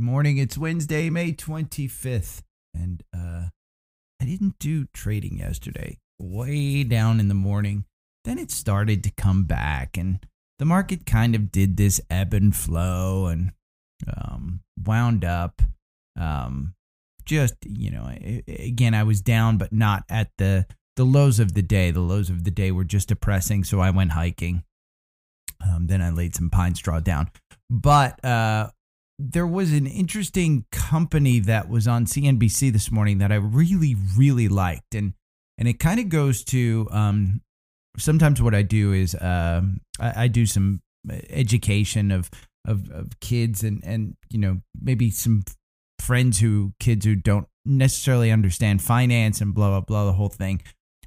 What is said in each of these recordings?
Morning. It's Wednesday, May 25th. And uh I didn't do trading yesterday. Way down in the morning. Then it started to come back and the market kind of did this ebb and flow and um wound up um just, you know, again I was down but not at the the lows of the day. The lows of the day were just depressing, so I went hiking. Um, then I laid some pine straw down. But uh, there was an interesting company that was on CNBC this morning that I really, really liked, and and it kind of goes to um, sometimes what I do is uh, I, I, do some education of, of of kids and and you know maybe some friends who kids who don't necessarily understand finance and blah blah blah the whole thing.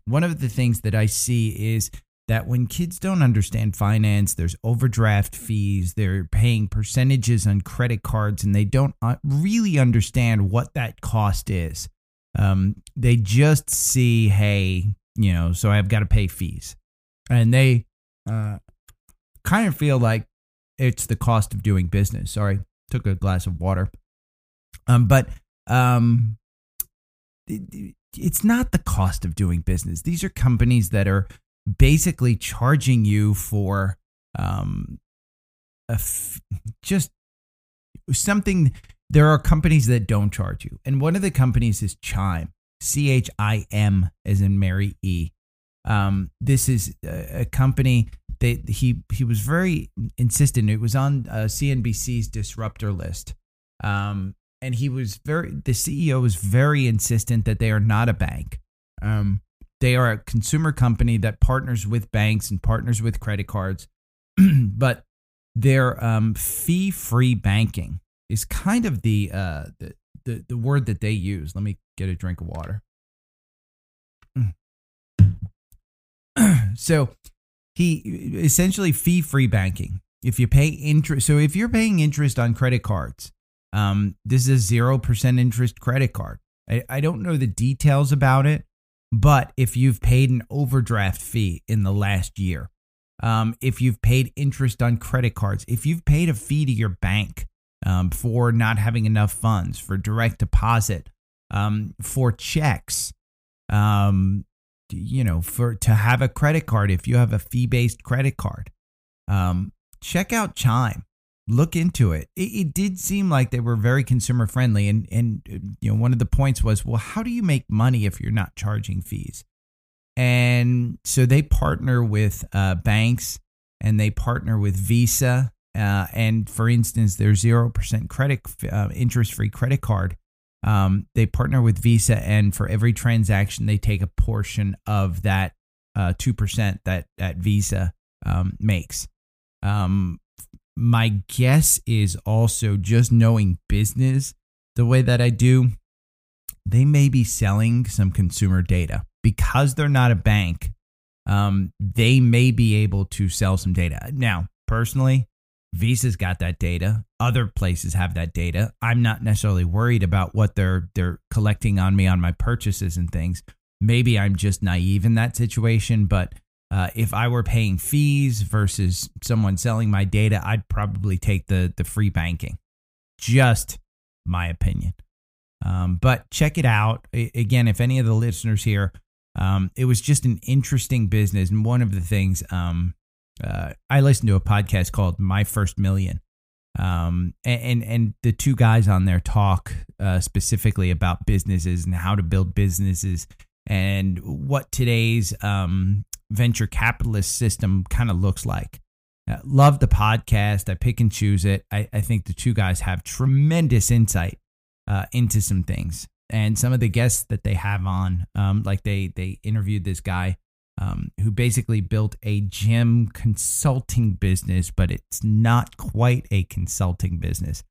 One of the things that I see is that when kids don't understand finance, there's overdraft fees, they're paying percentages on credit cards, and they don't uh, really understand what that cost is. Um, they just see, hey, you know, so I've got to pay fees. And they uh, kind of feel like it's the cost of doing business. Sorry, took a glass of water. Um, but um, it's not the cost of doing business. These are companies that are basically charging you for um, just something. There are companies that don't charge you, and one of the companies is Chime, C H I M, as in Mary E. Um, this is a, a company that he he was very insistent. It was on uh, CNBC's disruptor list. Um, and he was very the CEO was very insistent that they are not a bank. Um, they are a consumer company that partners with banks and partners with credit cards, but their um, fee-free banking is kind of the, uh, the the the word that they use. Let me get a drink of water. so he essentially fee-free banking. If you pay interest, so if you're paying interest on credit cards, um, this is a 0% interest credit card. I, I don't know the details about it, but if you've paid an overdraft fee in the last year, um, if you've paid interest on credit cards, if you've paid a fee to your bank um, for not having enough funds, for direct deposit, um, for checks, um, you know, for to have a credit card, if you have a fee based credit card, um, check out Chime look into it. it. it. did seem like they were very consumer friendly, and and you know one of the points was, well, how do you make money if you're not charging fees? And so they partner with uh, banks and they partner with Visa. Uh, and for instance, their zero percent credit uh, interest free credit card. Um, they partner with Visa, and for every transaction, they take a portion of that uh, two percent that that Visa um, makes. Um, my guess is also just knowing business the way that I do, they may be selling some consumer data because they're not a bank. Um, they may be able to sell some data. Now, personally, Visa's got that data. Other places have that data. I'm not necessarily worried about what they're they're collecting on me on my purchases and things. Maybe I'm just naive in that situation, but uh, if I were paying fees versus someone selling my data, I'd probably take the the free banking. Just my opinion. Um, but check it out I, again. If any of the listeners here, um, it was just an interesting business, and one of the things um, uh, I listened to a podcast called My First Million, um, and, and, and the two guys on there talk uh, specifically about businesses and how to build businesses and what today's um, venture capitalist system kind of looks like. Uh, love the podcast. I pick and choose it. I, I think the two guys have tremendous insight uh, into some things. And some of the guests that they have on, um, like they they interviewed this guy um, who basically built a gym consulting business, but it's not quite a consulting business.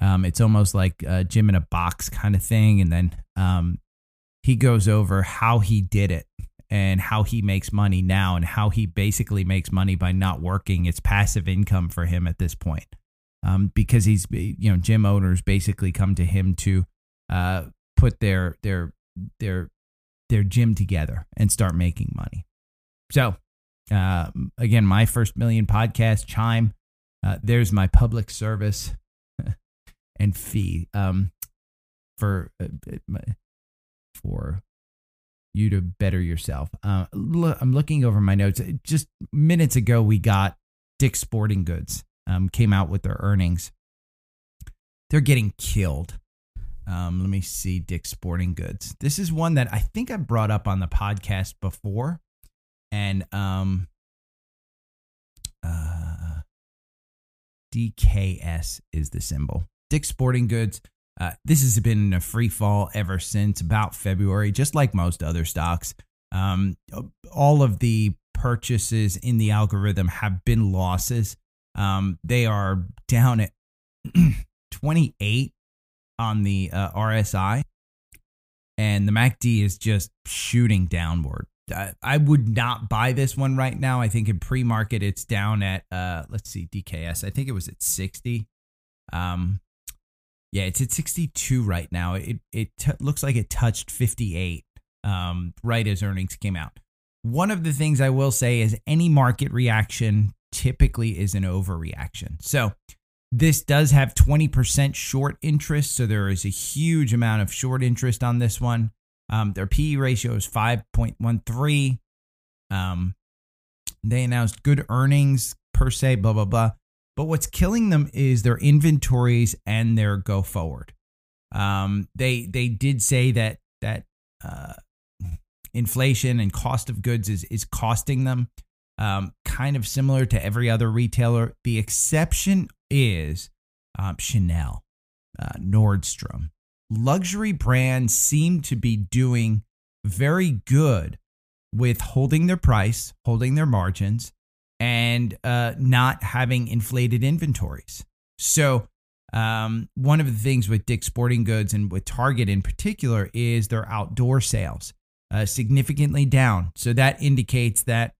Um, it's almost like a gym in a box kind of thing. And then um, he goes over how he did it and how he makes money now and how he basically makes money by not working. It's passive income for him at this point. Um, because he's, you know, gym owners basically come to him to uh, put their their their their gym together and start making money. So, uh, again, my first million podcast, Chime. Uh, there's my public service and fee um, for uh, for you to better yourself. Uh, look, I'm looking over my notes. Just minutes ago, we got Dick's Sporting Goods um, came out with their earnings. They're getting killed. Um, let me see Dick's Sporting Goods. This is one that I think I brought up on the podcast before, and um, uh, DKS is the symbol. Dick's Sporting Goods. Uh, this has been a free fall ever since about February, just like most other stocks. Um, all of the purchases in the algorithm have been losses. Um, they are down at 28 on the uh, RSI, and the MACD is just shooting downward. I, would not buy this one right now. I think in pre market it's down at uh, let's see DKS. I think it was at 60. Um, yeah, it's at 62 right now. It it t- looks like it touched 58 um, right as earnings came out. One of the things I will say is any market reaction typically is an overreaction. So this does have 20% short interest. So there is a huge amount of short interest on this one. Um, their PE ratio is 5.13. Um, they announced good earnings per se, blah, blah, blah. But what's killing them is their inventories and their go forward. Um, they they did say that that uh, inflation and cost of goods is is costing them, um, kind of similar to every other retailer. The exception is um, Chanel, uh, Nordstrom. Luxury brands seem to be doing very good with holding their price, holding their margins, and uh, not having inflated inventories. So, um, one of the things with Dick's Sporting Goods and with Target in particular is their outdoor sales uh, significantly down. So that indicates that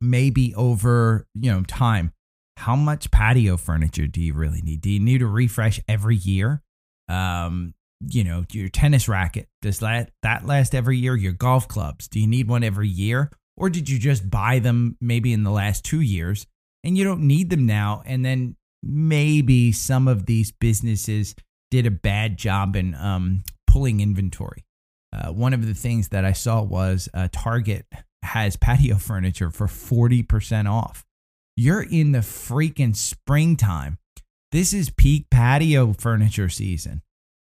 maybe over you know time, how much patio furniture do you really need? Do you need to refresh every year? Um, you know, your tennis racket does that that last every year? Your golf clubs, do you need one every year? Or did you just buy them maybe in the last two years and you don't need them now? And then maybe some of these businesses did a bad job in um, pulling inventory. Uh, one of the things that I saw was uh, Target has patio furniture for 40% off. You're in the freaking springtime. This is peak patio furniture season.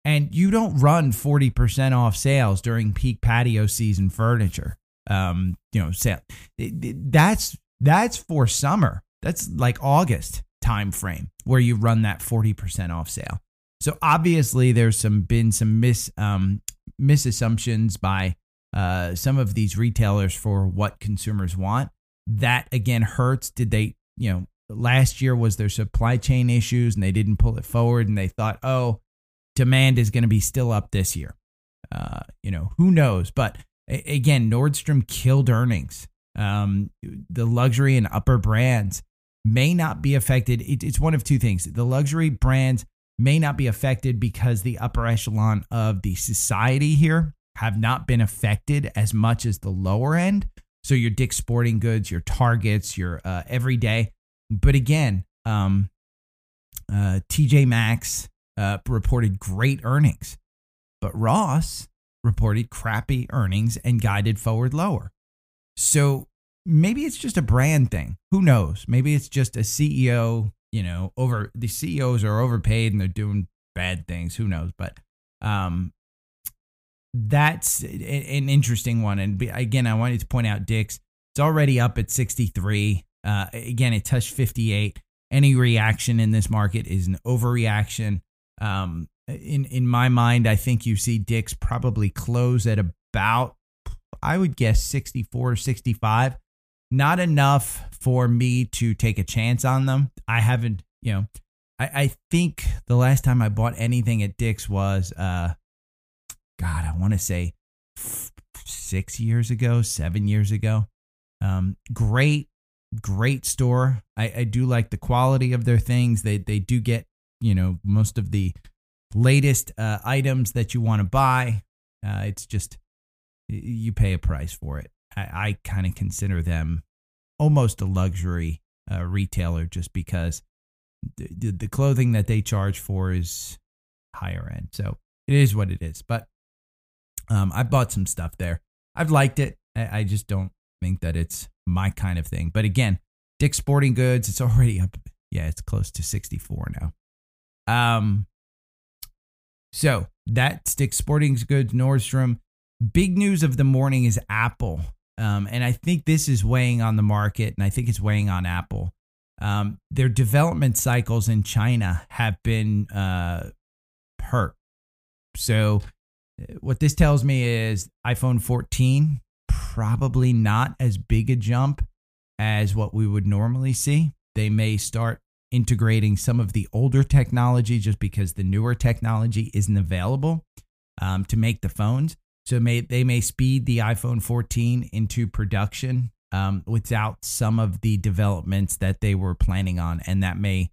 And you don't run 40% off sales during peak patio season furniture um, you know, sale. That's that's for summer. That's like August time frame where you run that 40% off sale. So obviously there's some been some mis um misassumptions by uh some of these retailers for what consumers want. That again hurts. Did they, you know, last year was their supply chain issues and they didn't pull it forward and they thought, "Oh, demand is going to be still up this year." Uh, you know, who knows? But again, Nordstrom killed earnings. Um, the luxury and upper brands may not be affected. It, it's one of two things. The luxury brands may not be affected because the upper echelon of the society here have not been affected as much as the lower end. So your Dick's Sporting Goods, your Targets, your uh, everyday. But again, um, uh, TJ Maxx uh, reported great earnings, but Ross reported crappy earnings and guided forward lower. So maybe it's just a brand thing. Who knows? Maybe it's just a CEO, you know, over the CEOs are overpaid and they're doing bad things. Who knows? But um that's an interesting one. And again, I wanted to point out Dick's. It's already up at 63. Uh, again, it touched 58. Any reaction in this market is an overreaction. Um, in in my mind, I think you see Dick's probably close at about I would guess 64 or 65. Not enough for me to take a chance on them. I haven't, you know, I, I think the last time I bought anything at Dick's was, uh, God, I want to say six years ago, seven years ago. Um, great, great store. I, I do like the quality of their things. They they do get you know most of the latest uh, items that you want to buy. Uh, it's just you pay a price for it. I, I kind of consider them almost a luxury uh, retailer just because the, the clothing that they charge for is higher end. So it is what it is. But um, I bought some stuff there. I've liked it. I, I just don't think that it's my kind of thing. But again, Dick's Sporting Goods, it's already up. Yeah, it's close to 64 now. Um, so that's Dick's Sporting Goods, Nordstrom. Big news of the morning is Apple. Um, and I think this is weighing on the market, and I think it's weighing on Apple. Um, their development cycles in China have been uh, hurt. So, uh, what this tells me is iPhone 14 probably not as big a jump as what we would normally see. They may start integrating some of the older technology just because the newer technology isn't available um, to make the phones. So may, they may speed the iPhone 14 into production um, without some of the developments that they were planning on, and that may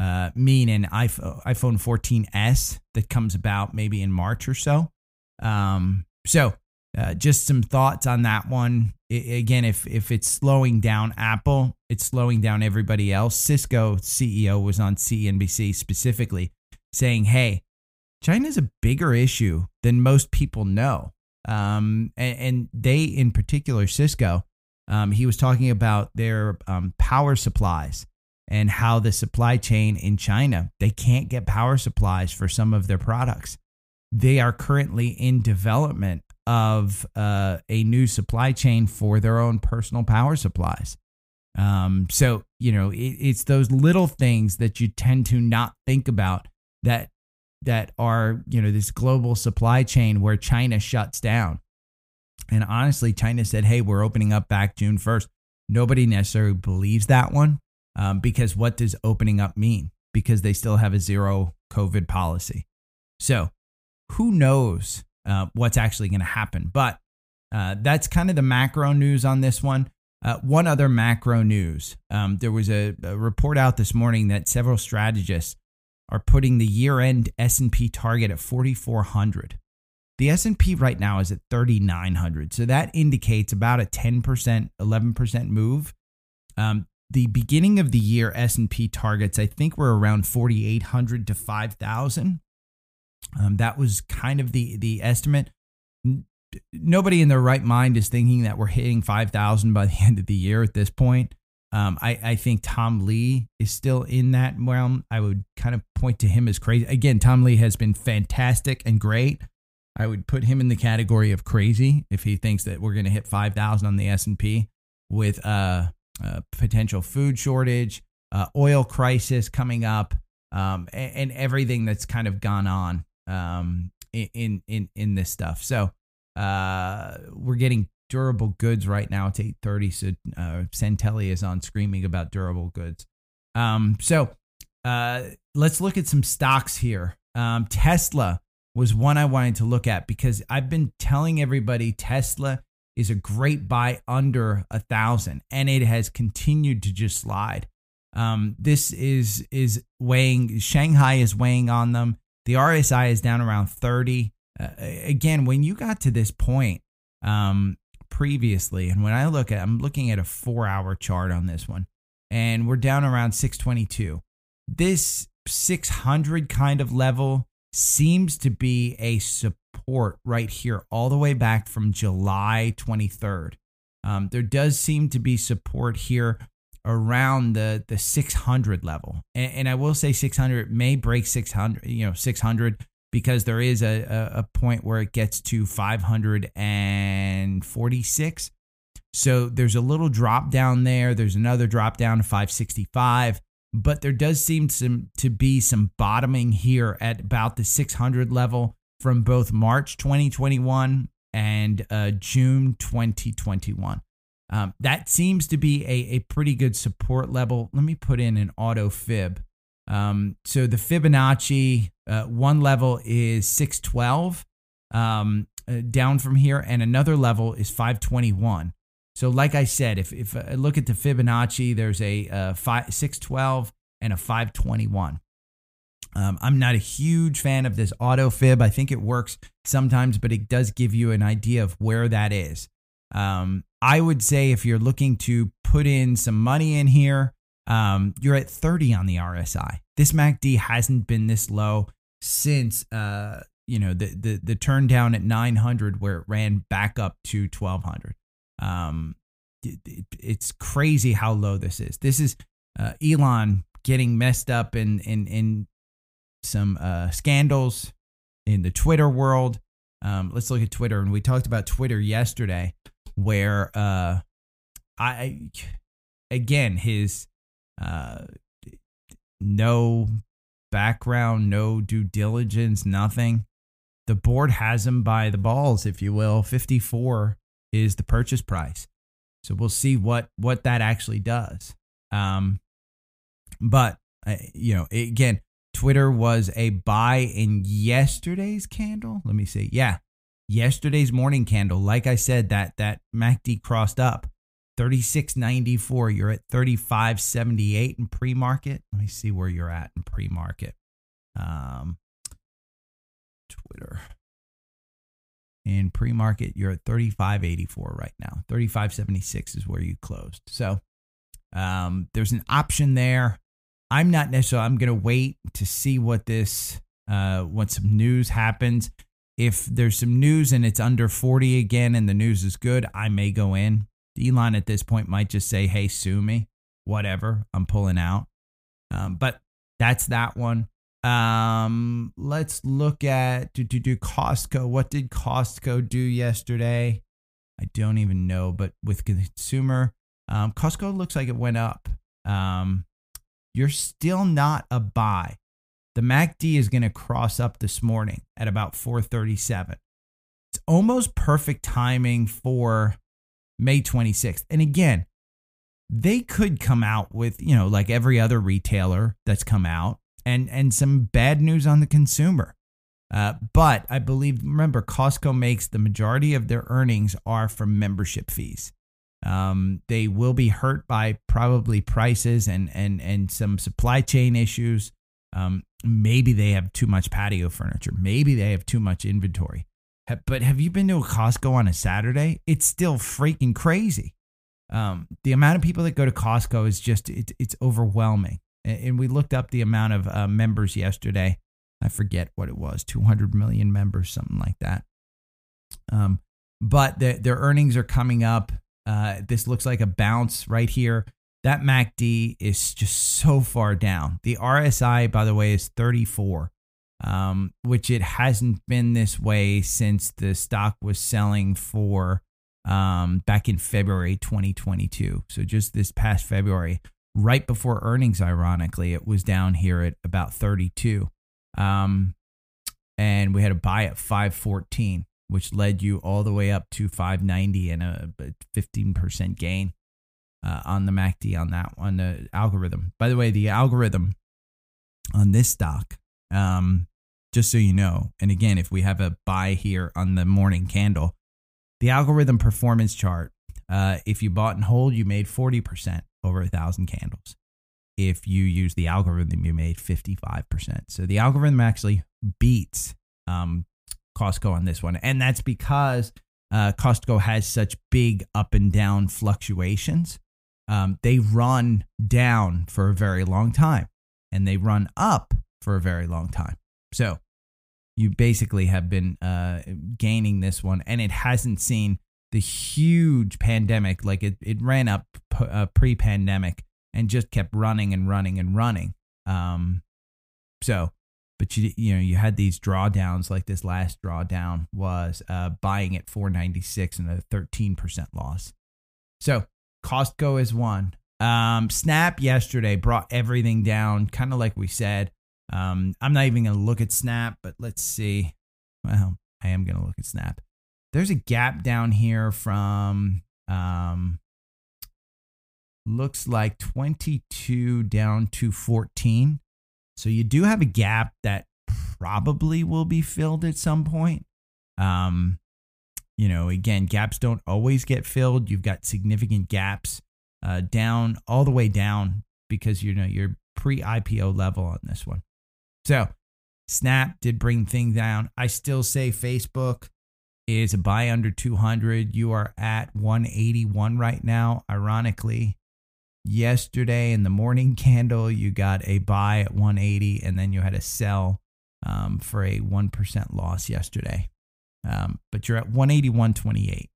uh, mean an iPhone iPhone 14s that comes about maybe in March or so. Um, so uh, just some thoughts on that one. Again, if if it's slowing down Apple, it's slowing down everybody else. Cisco CEO was on CNBC specifically saying, "Hey, China's a bigger issue than most people know." Um, and, and they, in particular, Cisco, um, he was talking about their um, power supplies and how the supply chain in China they can't get power supplies for some of their products. They are currently in development of uh, a new supply chain for their own personal power supplies. Um, so you know, it, it's those little things that you tend to not think about that that are you know this global supply chain where China shuts down. And honestly, China said, "Hey, we're opening up back June first. Nobody necessarily believes that one um, because what does opening up mean? Because they still have a zero COVID policy. So who knows uh, what's actually going to happen. But uh, that's kind of the macro news on this one. Uh, one other macro news: um, there was a, a, report out this morning that several strategists are putting the year-end S&P target at 4,400. The S&P right now is at 3,900, so that indicates about a 10%, 11% move. Um, the beginning of the year S&P targets, I think, were around 4,800 to 5,000. Um, that was kind of the the estimate. Nobody in their right mind is thinking that we're hitting 5,000 by the end of the year at this point. Um, I, I think Tom Lee is still in that realm. I would kind of point to him as crazy. Again, Tom Lee has been fantastic and great. I would put him in the category of crazy if he thinks that we're going to hit 5,000 on the S&P with a, a potential food shortage, uh, oil crisis coming up, um, and, and, everything that's kind of gone on um, in in in this stuff. So uh, we're getting durable goods right now. It's eight thirty. So uh, Santelli is on screaming about durable goods. Um, so uh, let's look at some stocks here. Um, Tesla was one I wanted to look at because I've been telling everybody Tesla is a great buy under a thousand, and it has continued to just slide. Um, this is is weighing. Shanghai is weighing on them. The RSI is down around 30. Uh, again, when you got to this point um, previously, and when I look at, I'm looking at a four hour chart on this one, and we're down around 622. This 600 kind of level seems to be a support right here, all the way back from July 23rd. Um, there does seem to be support here around the the 600 level. And, and, i will say 600 may break 600 you know 600 because there is a, a, a point where it gets to 546 so there's a little drop down there. There's another drop down to 565 but there does seem some to be some bottoming here at about the 600 level from both march 2021 and uh, June 2021. Um, that seems to be a, a pretty good support level. Let me put in an auto fib. Um, so the Fibonacci uh, one level is 612 um, uh, down from here, and another level is 521. So, like I said, if, if I look at the Fibonacci, there's a, uh, five, 612 and a 521. Um, I'm not a huge fan of this auto fib. I think it works sometimes, but it does give you an idea of where that is. Um, I would say if you're looking to put in some money in here, um, you're at 30 on the RSI. This MACD hasn't been this low since uh, you know the the the turn down at 900 where it ran back up to 1200. Um, it, it, it's crazy how low this is. This is uh, Elon getting messed up in in in some uh, scandals in the Twitter world. Um, let's look at Twitter, and we talked about Twitter yesterday, where uh, I again his uh, no background, no due diligence, nothing. The board has him by the balls, if you will. Fifty four is the purchase price, so we'll see what what that actually does. Um, but uh, you know, again, Twitter was a buy in yesterday's candle. Let me see. Yeah. Yesterday's morning candle. Like I said, that that MACD crossed up. 36.94. You're at 35.78 in pre-market. Let me see where you're at in pre-market. Um Twitter. In pre-market, you're at 35.84 right now. 35.76 is where you closed. So um, there's an option there. I'm not necessarily. I'm going to wait to see what this, uh, what some news happens. If there's some news and it's under 40 again, and the news is good, I may go in. Elon at this point might just say, "Hey, sue me, whatever. I'm pulling out." Um, but that's that one. Um, let's look at do do do Costco. What did Costco do yesterday? I don't even know, but with consumer, um, Costco looks like it went up. Um, you're still not a buy. The MACD is going to cross up this morning at about 437. It's almost perfect timing for May 26th. And again, they could come out with, you know, like every other retailer that's come out and and some bad news on the consumer. Uh, but I believe, remember, Costco makes the majority of their earnings are from membership fees. Um, they will be hurt by probably prices and and and some supply chain issues. Um, maybe they have too much patio furniture. Maybe they have too much inventory. But have you been to a Costco on a Saturday? It's still freaking crazy. Um, the amount of people that go to Costco is just it, it's overwhelming. And we looked up the amount of uh, members yesterday. I forget what it was, 200 million members, something like that. Um, but the, their earnings are coming up. Uh, this looks like a bounce right here. That MACD is just so far down. The RSI, by the way, is 34, um, which it hasn't been this way since the stock was selling for um, back in February 2022. So just this past February, right before earnings, ironically, it was down here at about 32. Um, and we had a buy at 514 which led you all the way up to 590 and a 15% gain uh, on the MACD on that on the algorithm. By the way, the algorithm on this stock, um, just so you know, and again, if we have a buy here on the morning candle, the algorithm performance chart, uh, if you bought and hold, you made 40% over a thousand candles. If you use the algorithm, you made 55%. So the algorithm actually beats um, Costco on this one. And that's because uh, Costco has such big up and down fluctuations. Um, they run down for a very long time and they run up for a very long time. So you basically have been uh, gaining this one, and it hasn't seen the huge pandemic. Like it, it ran up uh, pre pandemic and just kept running and running and running. Um, so but you you know you had these drawdowns like this last drawdown was uh, buying at 496 and a 13% loss so costco is one um, snap yesterday brought everything down kind of like we said um, i'm not even going to look at snap but let's see well i am going to look at snap there's a gap down here from um, looks like 22 down to 14. So you do have a gap that probably will be filled at some point. Um, you know, again, gaps don't always get filled. You've got significant gaps uh, down all the way down because you know you're pre-IPO level on this one. So Snap did bring things down. I still say Facebook is a buy under 200. You are at 181 right now. Ironically, yesterday in the morning candle, you got a buy at 180 and then you had a sell um, for a 1% loss yesterday. Um, but you're at 181.28.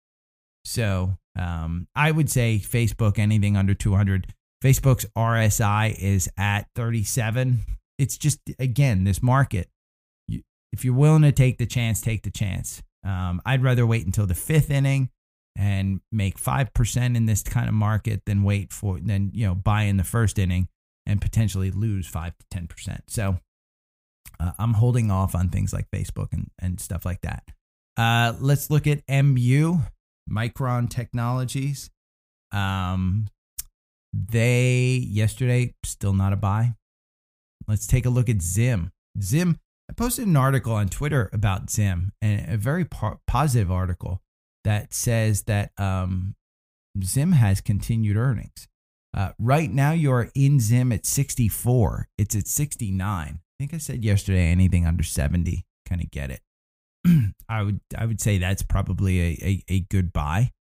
So um, I would say Facebook, anything under 200. Facebook's RSI is at 37. It's just, again, this market. You, if you're willing to take the chance, take the chance. Um, I'd rather wait until the fifth inning and make 5% in this kind of market than wait for, then, you know, buy in the first inning and potentially lose 5 to 10%. So uh, I'm holding off on things like Facebook and, and stuff like that. Uh, let's look at MU, Micron Technologies. Um, they, yesterday, still not a buy. Let's take a look at Zim. Zim, I posted an article on Twitter about Zim, and a very po- positive article that says that um, Zim has continued earnings. Uh, right now, you're in Zim at 64. It's at 69. I think I said yesterday anything under 70, kind of get it. I would I would say that's probably a, a, a good buy.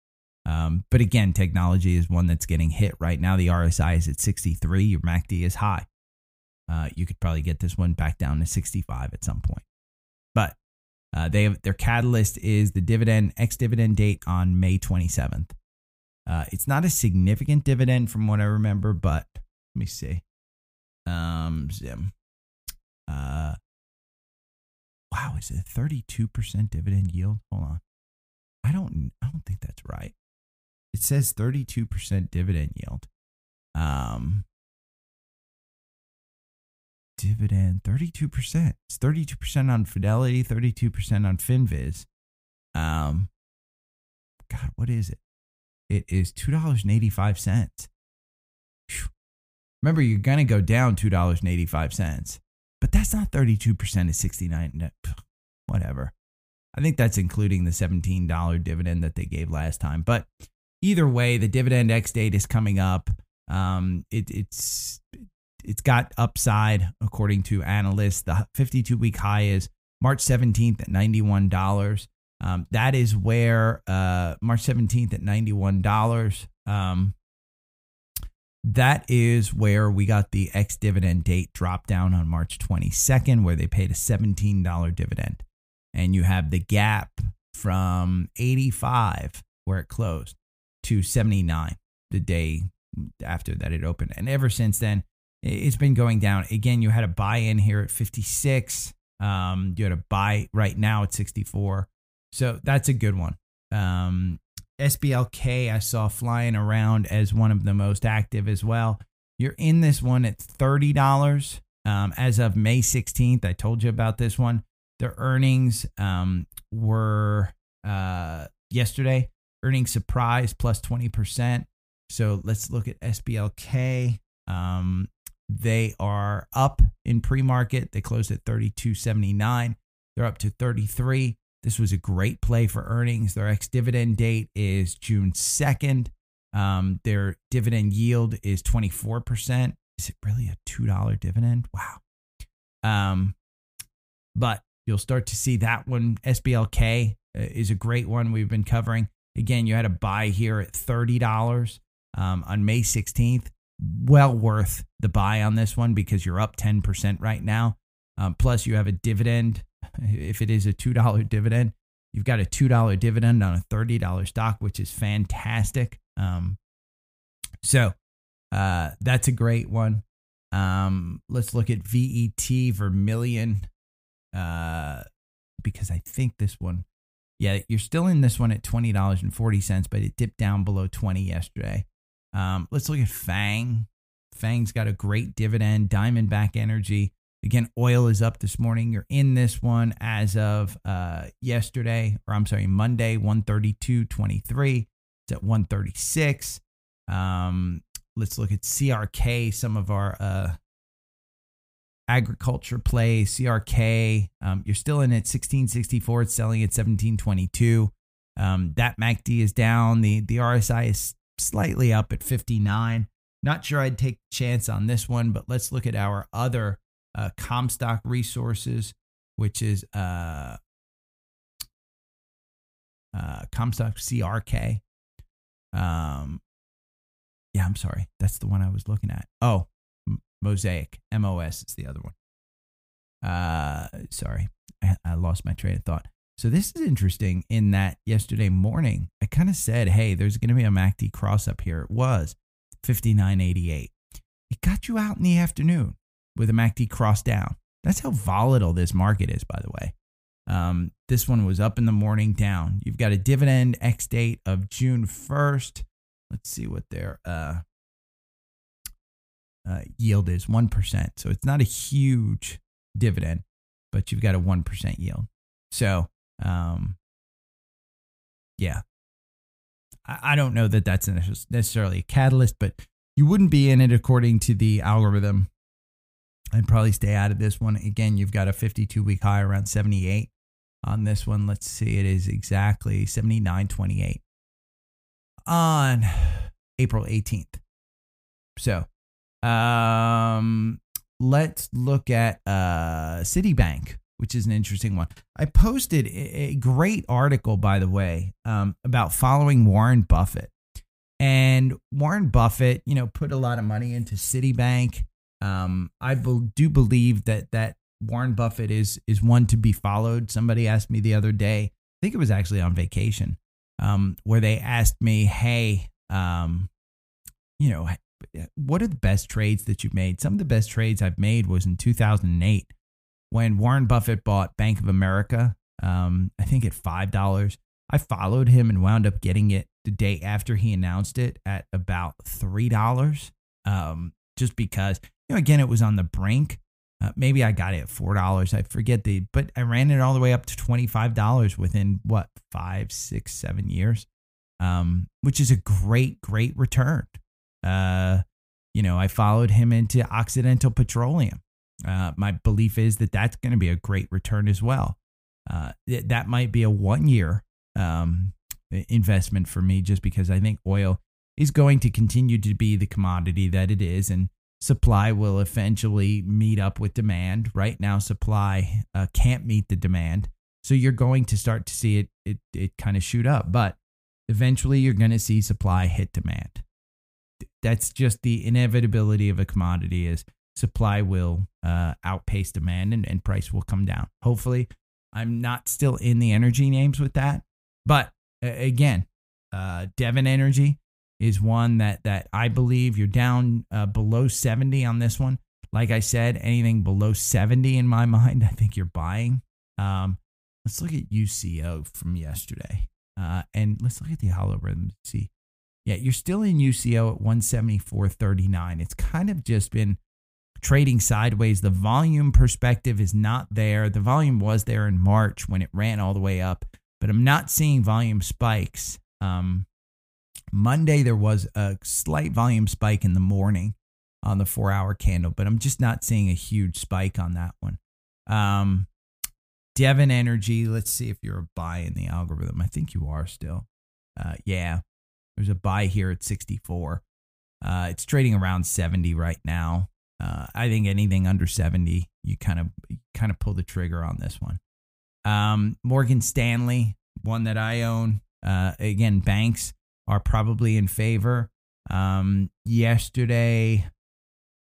Um, but again, technology is one that's getting hit right now. The RSI is at 63. Your MACD is high. Uh, you could probably get this one back down to 65 at some point. But uh, they have their catalyst is the dividend ex dividend date on May 27th. Uh, it's not a significant dividend from what I remember, but let me see. Um, Zim. Uh, wow, is it 32% dividend yield? Hold on. I don't I don't think that's right. It says 32% dividend yield. Um dividend 32%. It's 32% on Fidelity, 32% on Finviz. Um God, what is it? It is $2.85. Whew. Remember, you're going to go down $2.85, but that's not 32% of 69. Whatever. I think that's including the $17 dividend that they gave last time. But either way, the dividend X date is coming up. Um, it, it's it's got upside according to analysts. The 52 week high is March 17th at $91. Um, that is where uh, March 17th at $91. Um, that is where we got the ex dividend date drop down on March 22nd, where they paid a $17 dividend. And you have the gap from 85, where it closed, to 79 the day after that it opened. And ever since then, it's been going down. Again, you had a buy in here at 56. Um, you had a buy right now at 64. So that's a good one. Um, SBLK, I saw flying around as one of the most active as well. You're in this one at $30 um, as of May 16th. I told you about this one. Their earnings um, were uh, yesterday, earnings surprise plus 20%. So let's look at SBLK. Um, they are up in pre market. They closed at 32.79. They're up to 33. This was a great play for earnings. Their ex dividend date is June 2nd. Um, their dividend yield is 24%. Is it really a $2 dividend? Wow. Um, but you'll start to see that one. SBLK uh, is a great one we've been covering. Again, you had a buy here at $30 um, on May 16th. Well worth the buy on this one because you're up 10% right now. Um, plus, you have a dividend if it is a $2 dividend. You've got a $2 dividend on a $30 stock, which is fantastic. Um, so uh, that's a great one. Um, let's look at VET Vermilion uh, because I think this one, yeah, you're still in this one at $20.40, but it dipped down below 20 yesterday. Um, let's look at Fang. Fang's got a great dividend, Diamondback Energy Again, oil is up this morning. You're in this one as of uh, yesterday, or I'm sorry, Monday, 132.23. It's at 136. Um, let's look at CRK, some of our uh, agriculture play. CRK, um, you're still in at 1664. It's selling at 1722. Um, that MACD is down. The the RSI is slightly up at 59. Not sure I'd take a chance on this one, but let's look at our other uh, Comstock resources, which is uh, uh, Comstock CRK. Um, yeah, I'm sorry. That's the one I was looking at. Oh, Mosaic. MOS is the other one. Uh, sorry, I, I lost my train of thought. So this is interesting in that yesterday morning I kind of said, "Hey, there's going to be a MACD cross up here." It was 59.88. It got you out in the afternoon with a MACD cross down. That's how volatile this market is, by the way. Um, this one was up in the morning, down. You've got a dividend X date of June 1st. Let's see what their uh, uh, yield is 1%. So it's not a huge dividend, but you've got a 1% yield. So, um, yeah, I, I don't know that that's necessarily a catalyst, but you wouldn't be in it according to the algorithm. I'd probably stay out of this one. Again, you've got a 52 week high around 78 on this one. Let's see, it is exactly 79.28 on April 18th. So, um, let's look at uh, Citibank, which is an interesting one. I posted a great article, by the way, um, about following Warren Buffett. And Warren Buffett, you know, put a lot of money into Citibank. Um, I be- do believe that that Warren Buffett is is one to be followed. Somebody asked me the other day, I think it was actually on vacation, um, where they asked me, "Hey, um, you know, what are the best trades that you've made? Some of the best trades I've made was in 2008 when Warren Buffett bought Bank of America. Um, I think at five dollars. I followed him and wound up getting it the day after he announced it at about three dollars. Um, just because know, again, it was on the brink. Uh, maybe I got it at four dollars. I forget the, but I ran it all the way up to twenty five dollars within what five, six, seven years, um, which is a great, great return. Uh, you know, I followed him into Occidental Petroleum. Uh, my belief is that that's going to be a great return as well. Uh, th- that might be a one year um, investment for me just because I think oil is going to continue to be the commodity that it is and supply will eventually meet up with demand. Right now, supply uh, can't meet the demand. So you're going to start to see it, it, it kind of shoot up. But eventually, you're going to see supply hit demand that's just the inevitability of a commodity is supply will uh, outpace demand and, and price will come down. Hopefully, I'm not still in the energy names with that. But uh, again, uh, Devon Energy is one that that I believe you're down uh, below 70 on this one. Like I said, anything below 70 in my mind, I think you're buying. Um, let's look at UCO from yesterday. Uh, and let's look at the algorithm. See yeah, you're still in UCO at 174.39. It's kind of just been trading sideways. The volume perspective is not there. The volume was there in March when it ran all the way up, but I'm not seeing volume spikes. Um, Monday, there was a slight volume spike in the morning on the four hour candle, but I'm just not seeing a huge spike on that one. Um, Devon Energy, let's see if you're a buy in the algorithm. I think you are still. Uh, yeah, there's a buy here at 64. Uh, it's trading around 70 right now. Uh, I think anything under 70, you kind of kind of pull the trigger on this one. Um, Morgan Stanley, one that I own. Uh, again, banks are probably in favor. Um, yesterday,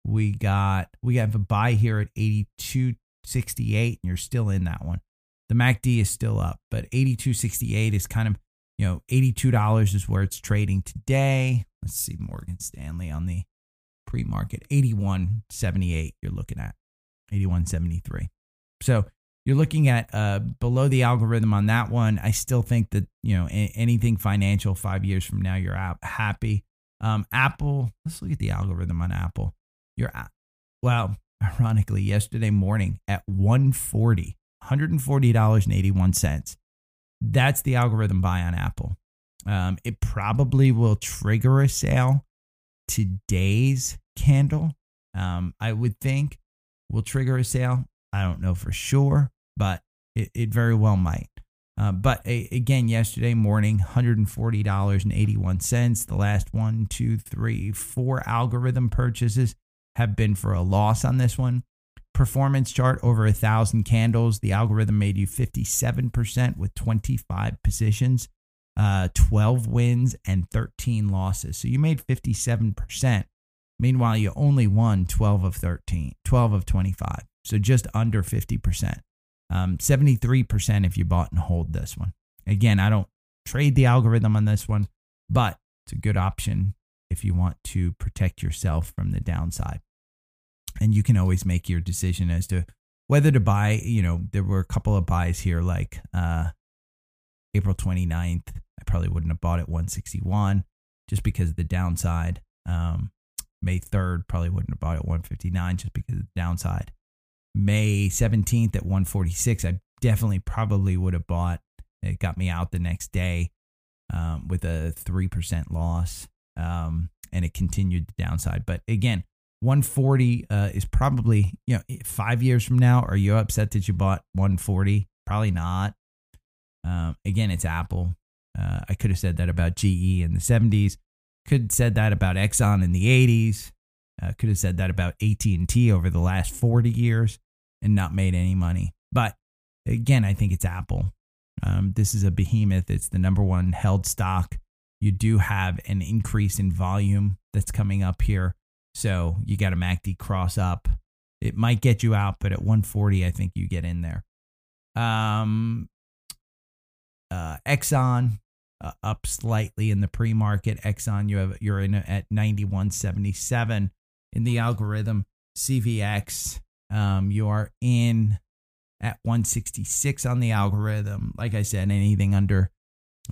we got we have a buy here at 82.68, and you're still in that one. The MACD is still up, but 82.68 is kind of you know, $82 is where it's trading today. Let's see Morgan Stanley on the pre-market 81.78 you're looking at 81.73. So, you're looking at uh, below the algorithm on that one. I still think that, you know, a- anything financial 5 years from now you're out happy. Um, Apple, let's look at the algorithm on Apple. You're well, ironically, yesterday morning at 140 $140.81. That's the algorithm buy on Apple. Um, it probably will trigger a sale today's candle. Um, I would think will trigger a sale. I don't know for sure, but it, it very well might. Uh, but a, again, yesterday morning, $140.81. The last one, two, three, four algorithm purchases have been for a loss on this one. Performance chart over a thousand candles. The algorithm made you 57% with 25 positions, uh, 12 wins, and 13 losses. So you made 57%. Meanwhile, you only won 12 of 13, 12 of 25. So just under 50%. Um, 73% if you bought and hold this one. Again, I don't trade the algorithm on this one, but it's a good option if you want to protect yourself from the downside. And you can always make your decision as to whether to buy. You know, there were a couple of buys here, like uh, April 29th. I probably wouldn't have bought at 161 just because of the downside. Um, May 3rd, probably wouldn't have bought at 159 just because of the downside. May 17th at 146, I definitely probably would have bought. It got me out the next day um, with a 3% loss, um, and it continued the downside. But again, 140 uh, is probably, you know, five years from now, are you upset that you bought 140? Probably not. Um, again, it's Apple. Uh, I could have said that about GE in the 70s. Could have said that about Exxon in the 80s. Uh, could have said that about AT&T over the last 40 years and not made any money. But again, I think it's Apple. Um, this is a behemoth. It's the number one held stock. You do have an increase in volume that's coming up here. So you got a MACD cross up. It might get you out, but at 140, I think you get in there. Um, uh, Exxon uh, up slightly in the pre-market. Exxon, you have you're in at 91.77 in the algorithm. CVX, um, you are in at 166 on the algorithm. Like I said, anything under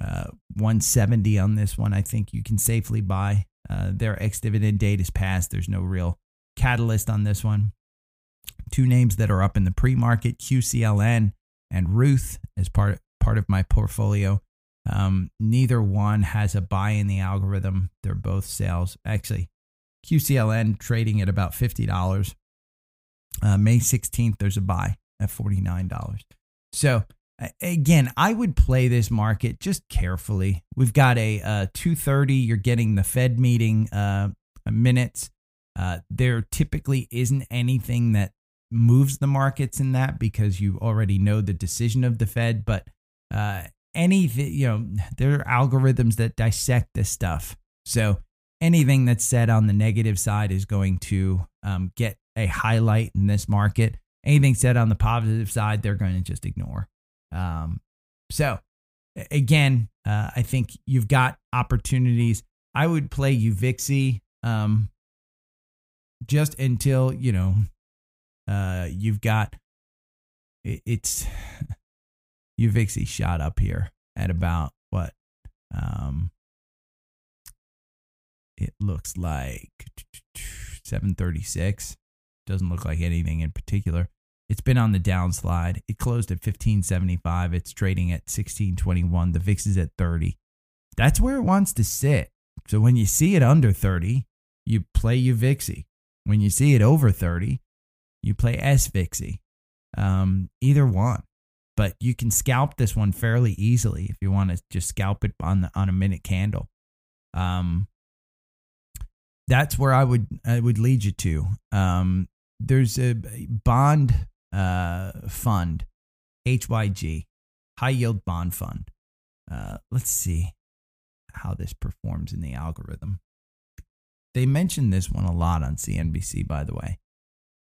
uh, 170 on this one, I think you can safely buy. Uh, their ex dividend date is passed. There's no real catalyst on this one. Two names that are up in the pre market QCLN and Ruth as part, part of my portfolio. Um, neither one has a buy in the algorithm. They're both sales. Actually, QCLN trading at about $50. Uh, May 16th, there's a buy at $49. So, again, I would play this market just carefully. We've got a uh, 230, you're getting the Fed meeting uh, minutes. Uh, there typically isn't anything that moves the markets in that because you already know the decision of the Fed, but uh, anything, you know, there are algorithms that dissect this stuff. So anything that's said on the negative side is going to um, get a highlight in this market. Anything said on the positive side, they're going to just ignore. Um, so, again, uh, I think you've got opportunities. I would play UVXY um, just until, you know, uh, you've got it, it's UVXY shot up here at about what? Um, it looks like 736. Doesn't look like anything in particular. It's been on the downslide. It closed at 1575. It's trading at 1621. The VIX is at 30. That's where it wants to sit. So when you see it under 30, you play UVXY. When you see it over 30, you play SVIXY. Um, either one. But you can scalp this one fairly easily if you want to just scalp it on the, on a minute candle. Um, that's where I would I would lead you to. Um, there's a bond uh, fund, HYG, high yield bond fund. Uh, let's see how this performs in the algorithm. They mentioned this one a lot on CNBC, by the way.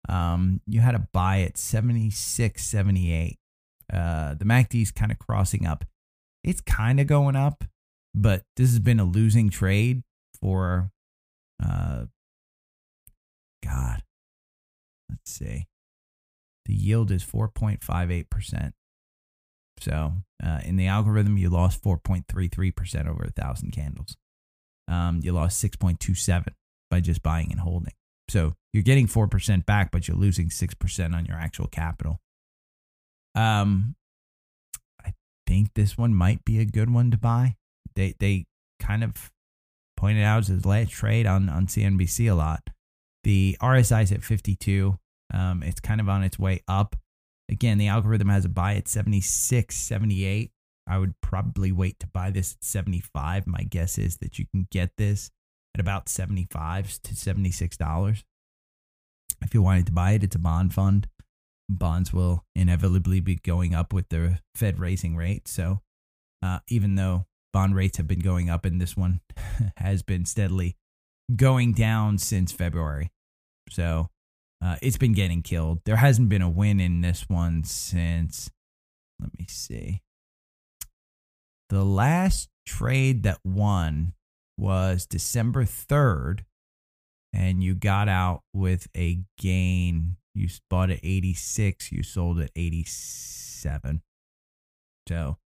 Um, you had a buy at 76, 78. Uh, the MACD is kind of crossing up. It's kind of going up, but this has been a losing trade for uh, God, let's see. The yield is 4.58%. So uh, in the algorithm, you lost 4.33% over a thousand candles. Um, you lost 6.27 by just buying and holding. So you're getting 4% back, but you're losing 6% on your actual capital. Um, I think this one might be a good one to buy. They, they kind of pointed out as a last trade on, on CNBC a lot. The RSI is at 52. Um, it's kind of on its way up. Again, the algorithm has a buy at 76, 78. I would probably wait to buy this at 75. My guess is that you can get this at about 75 to $76. If you wanted to buy it, it's a bond fund. Bonds will inevitably be going up with the Fed raising rates. So uh, even though bond rates have been going up and this one has been steadily going down since February. So uh, it's been getting killed. There hasn't been a win in this one since, let me see. The last trade that won was December 3rd, and you got out with a gain. You bought at 86, you sold at 87. So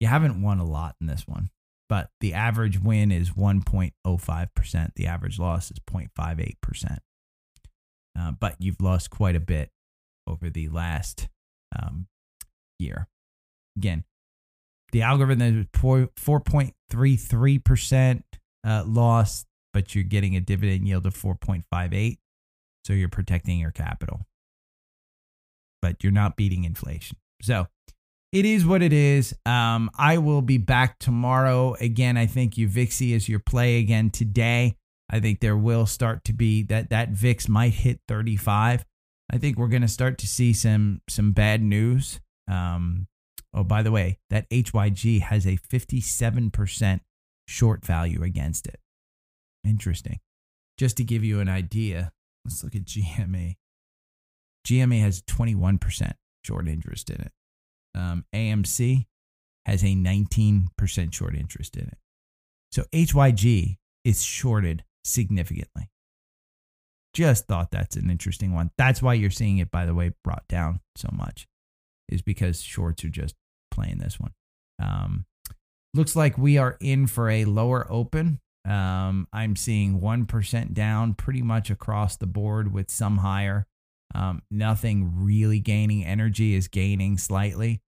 you haven't won a lot in this one, but the average win is 1.05%. The average loss is 0.58%. Uh, but you've lost quite a bit over the last um, year. Again, the algorithm is 4.33% uh, loss, but you're getting a dividend yield of 4.58. So you're protecting your capital, but you're not beating inflation. So it is what it is. Um, I will be back tomorrow. Again, I think UVXY is your play again today. I think there will start to be that that VIX might hit 35. I think we're going to start to see some some bad news. Um, oh, by the way, that HYG has a 57% short value against it. Interesting. Just to give you an idea, let's look at GME. GME has 21% short interest in it. Um, AMC has a 19% short interest in it. So HYG is shorted significantly. Just thought that's an interesting one. That's why you're seeing it, by the way, brought down so much, is because shorts are just playing this one. Um, looks like we are in for a lower open. Um, I'm seeing 1% down pretty much across the board with some higher. Um, nothing really gaining. Energy is gaining slightly.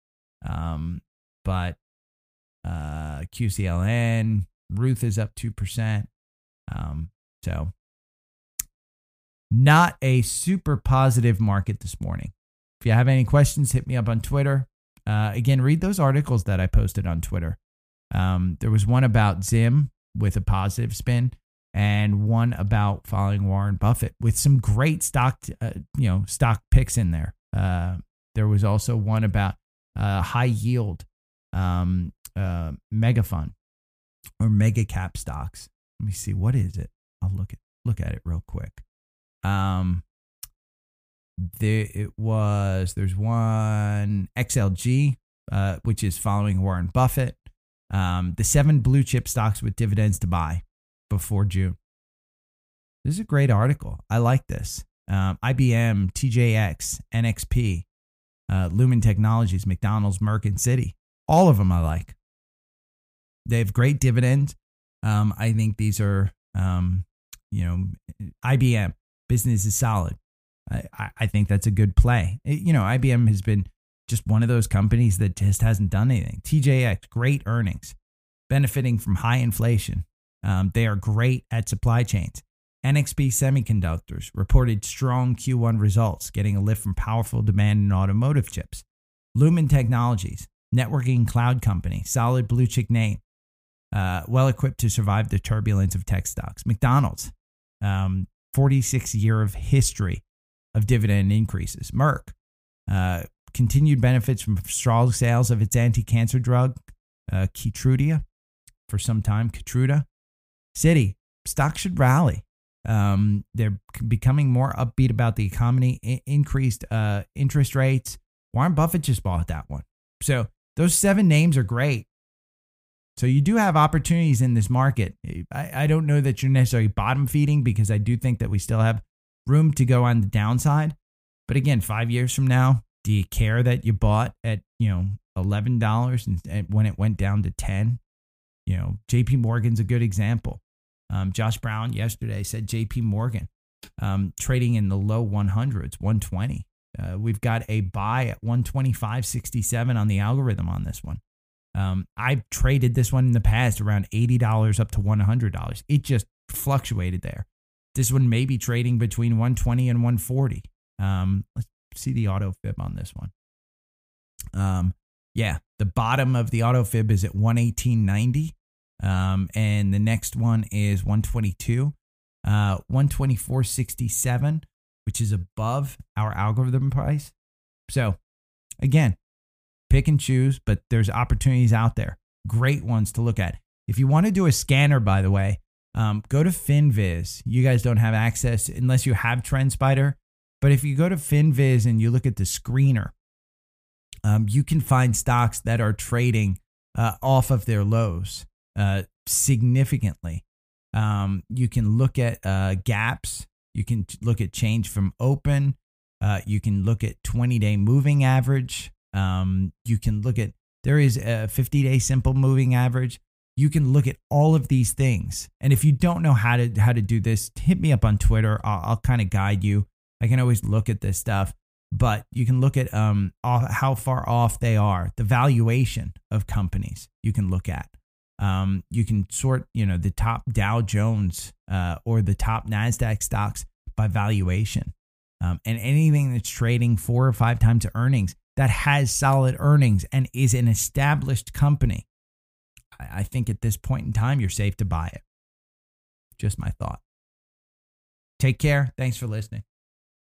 Um, but uh, QCLN, Ruth is up 2%. Um, so, not a super positive market this morning. If you have any questions, hit me up on Twitter. Uh, again, read those articles that I posted on Twitter. Um, there was one about Zim with a positive spin, and one about following Warren Buffett with some great stock, uh, you know, stock picks in there. Uh, there was also one about uh, high yield um, uh, mega fund or mega cap stocks. Let me see. What is it? I'll look at look at it real quick. Um, there it was. There's one XLG, uh, which is following Warren Buffett. Um, the seven blue chip stocks with dividends to buy before June. This is a great article. I like this. Um, IBM, TJX, NXP, uh, Lumen Technologies, McDonald's, Merck, and Citi. All of them I like. They have great dividends. Um, I think these are, um, you know, IBM business is solid. I, I think that's a good play. It, you know, IBM has been just one of those companies that just hasn't done anything. TJX, great earnings, benefiting from high inflation. Um, they are great at supply chains. NXP Semiconductors reported strong Q1 results, getting a lift from powerful demand in automotive chips. Lumen Technologies, networking cloud company, solid blue chip name, uh, well equipped to survive the turbulence of tech stocks. McDonald's, um, 46 year of history of dividend increases. Merck, uh, continued benefits from strong sales of its anti-cancer drug, uh, Keytruda, for some time. Keytruda, Citi stock should rally. Um, they're becoming more upbeat about the economy, I- increased uh, interest rates. Warren Buffett just bought that one. So those seven names are great. So you do have opportunities in this market. I, I don't know that you're necessarily bottom feeding because I do think that we still have room to go on the downside. But again, five years from now, do you care that you bought at you know eleven dollars and when it went down to ten? You know, J.P. Morgan's a good example. Um, Josh Brown yesterday said J.P. Morgan um, trading in the low 100s, 120. Uh, we've got a buy at 125.67 on the algorithm on this one. Um, I've traded this one in the past around $80 up to $100. It just fluctuated there. This one may be trading between 120 and 140. Um, let's see the auto fib on this one. Um, yeah, the bottom of the auto fib is at 118.90. Um, and the next one is 122, uh, 124.67, which is above our algorithm price. So again, pick and choose, but there's opportunities out there. Great ones to look at. If you want to do a scanner, by the way, um, go to FinViz. You guys don't have access unless you have TrendSpider. But if you go to FinViz and you look at the screener, um, you can find stocks that are trading uh, off of their lows uh, significantly. Um, you can look at uh, gaps. You can look at change from open. Uh, you can look at 20 day moving average. Um, you can look at, there is a 50 day simple moving average. You can look at all of these things. And if you don't know how to, how to do this, hit me up on Twitter. I'll, I'll kind of guide you. I can always look at this stuff but you can look at um, how far off they are, the valuation of companies you can look at. Um, you can sort, you know, the top Dow Jones uh, or the top Nasdaq stocks by valuation, um, and anything that's trading four or five times earnings that has solid earnings and is an established company. I, I think at this point in time, you're safe to buy it. Just my thought. Take care. Thanks for listening.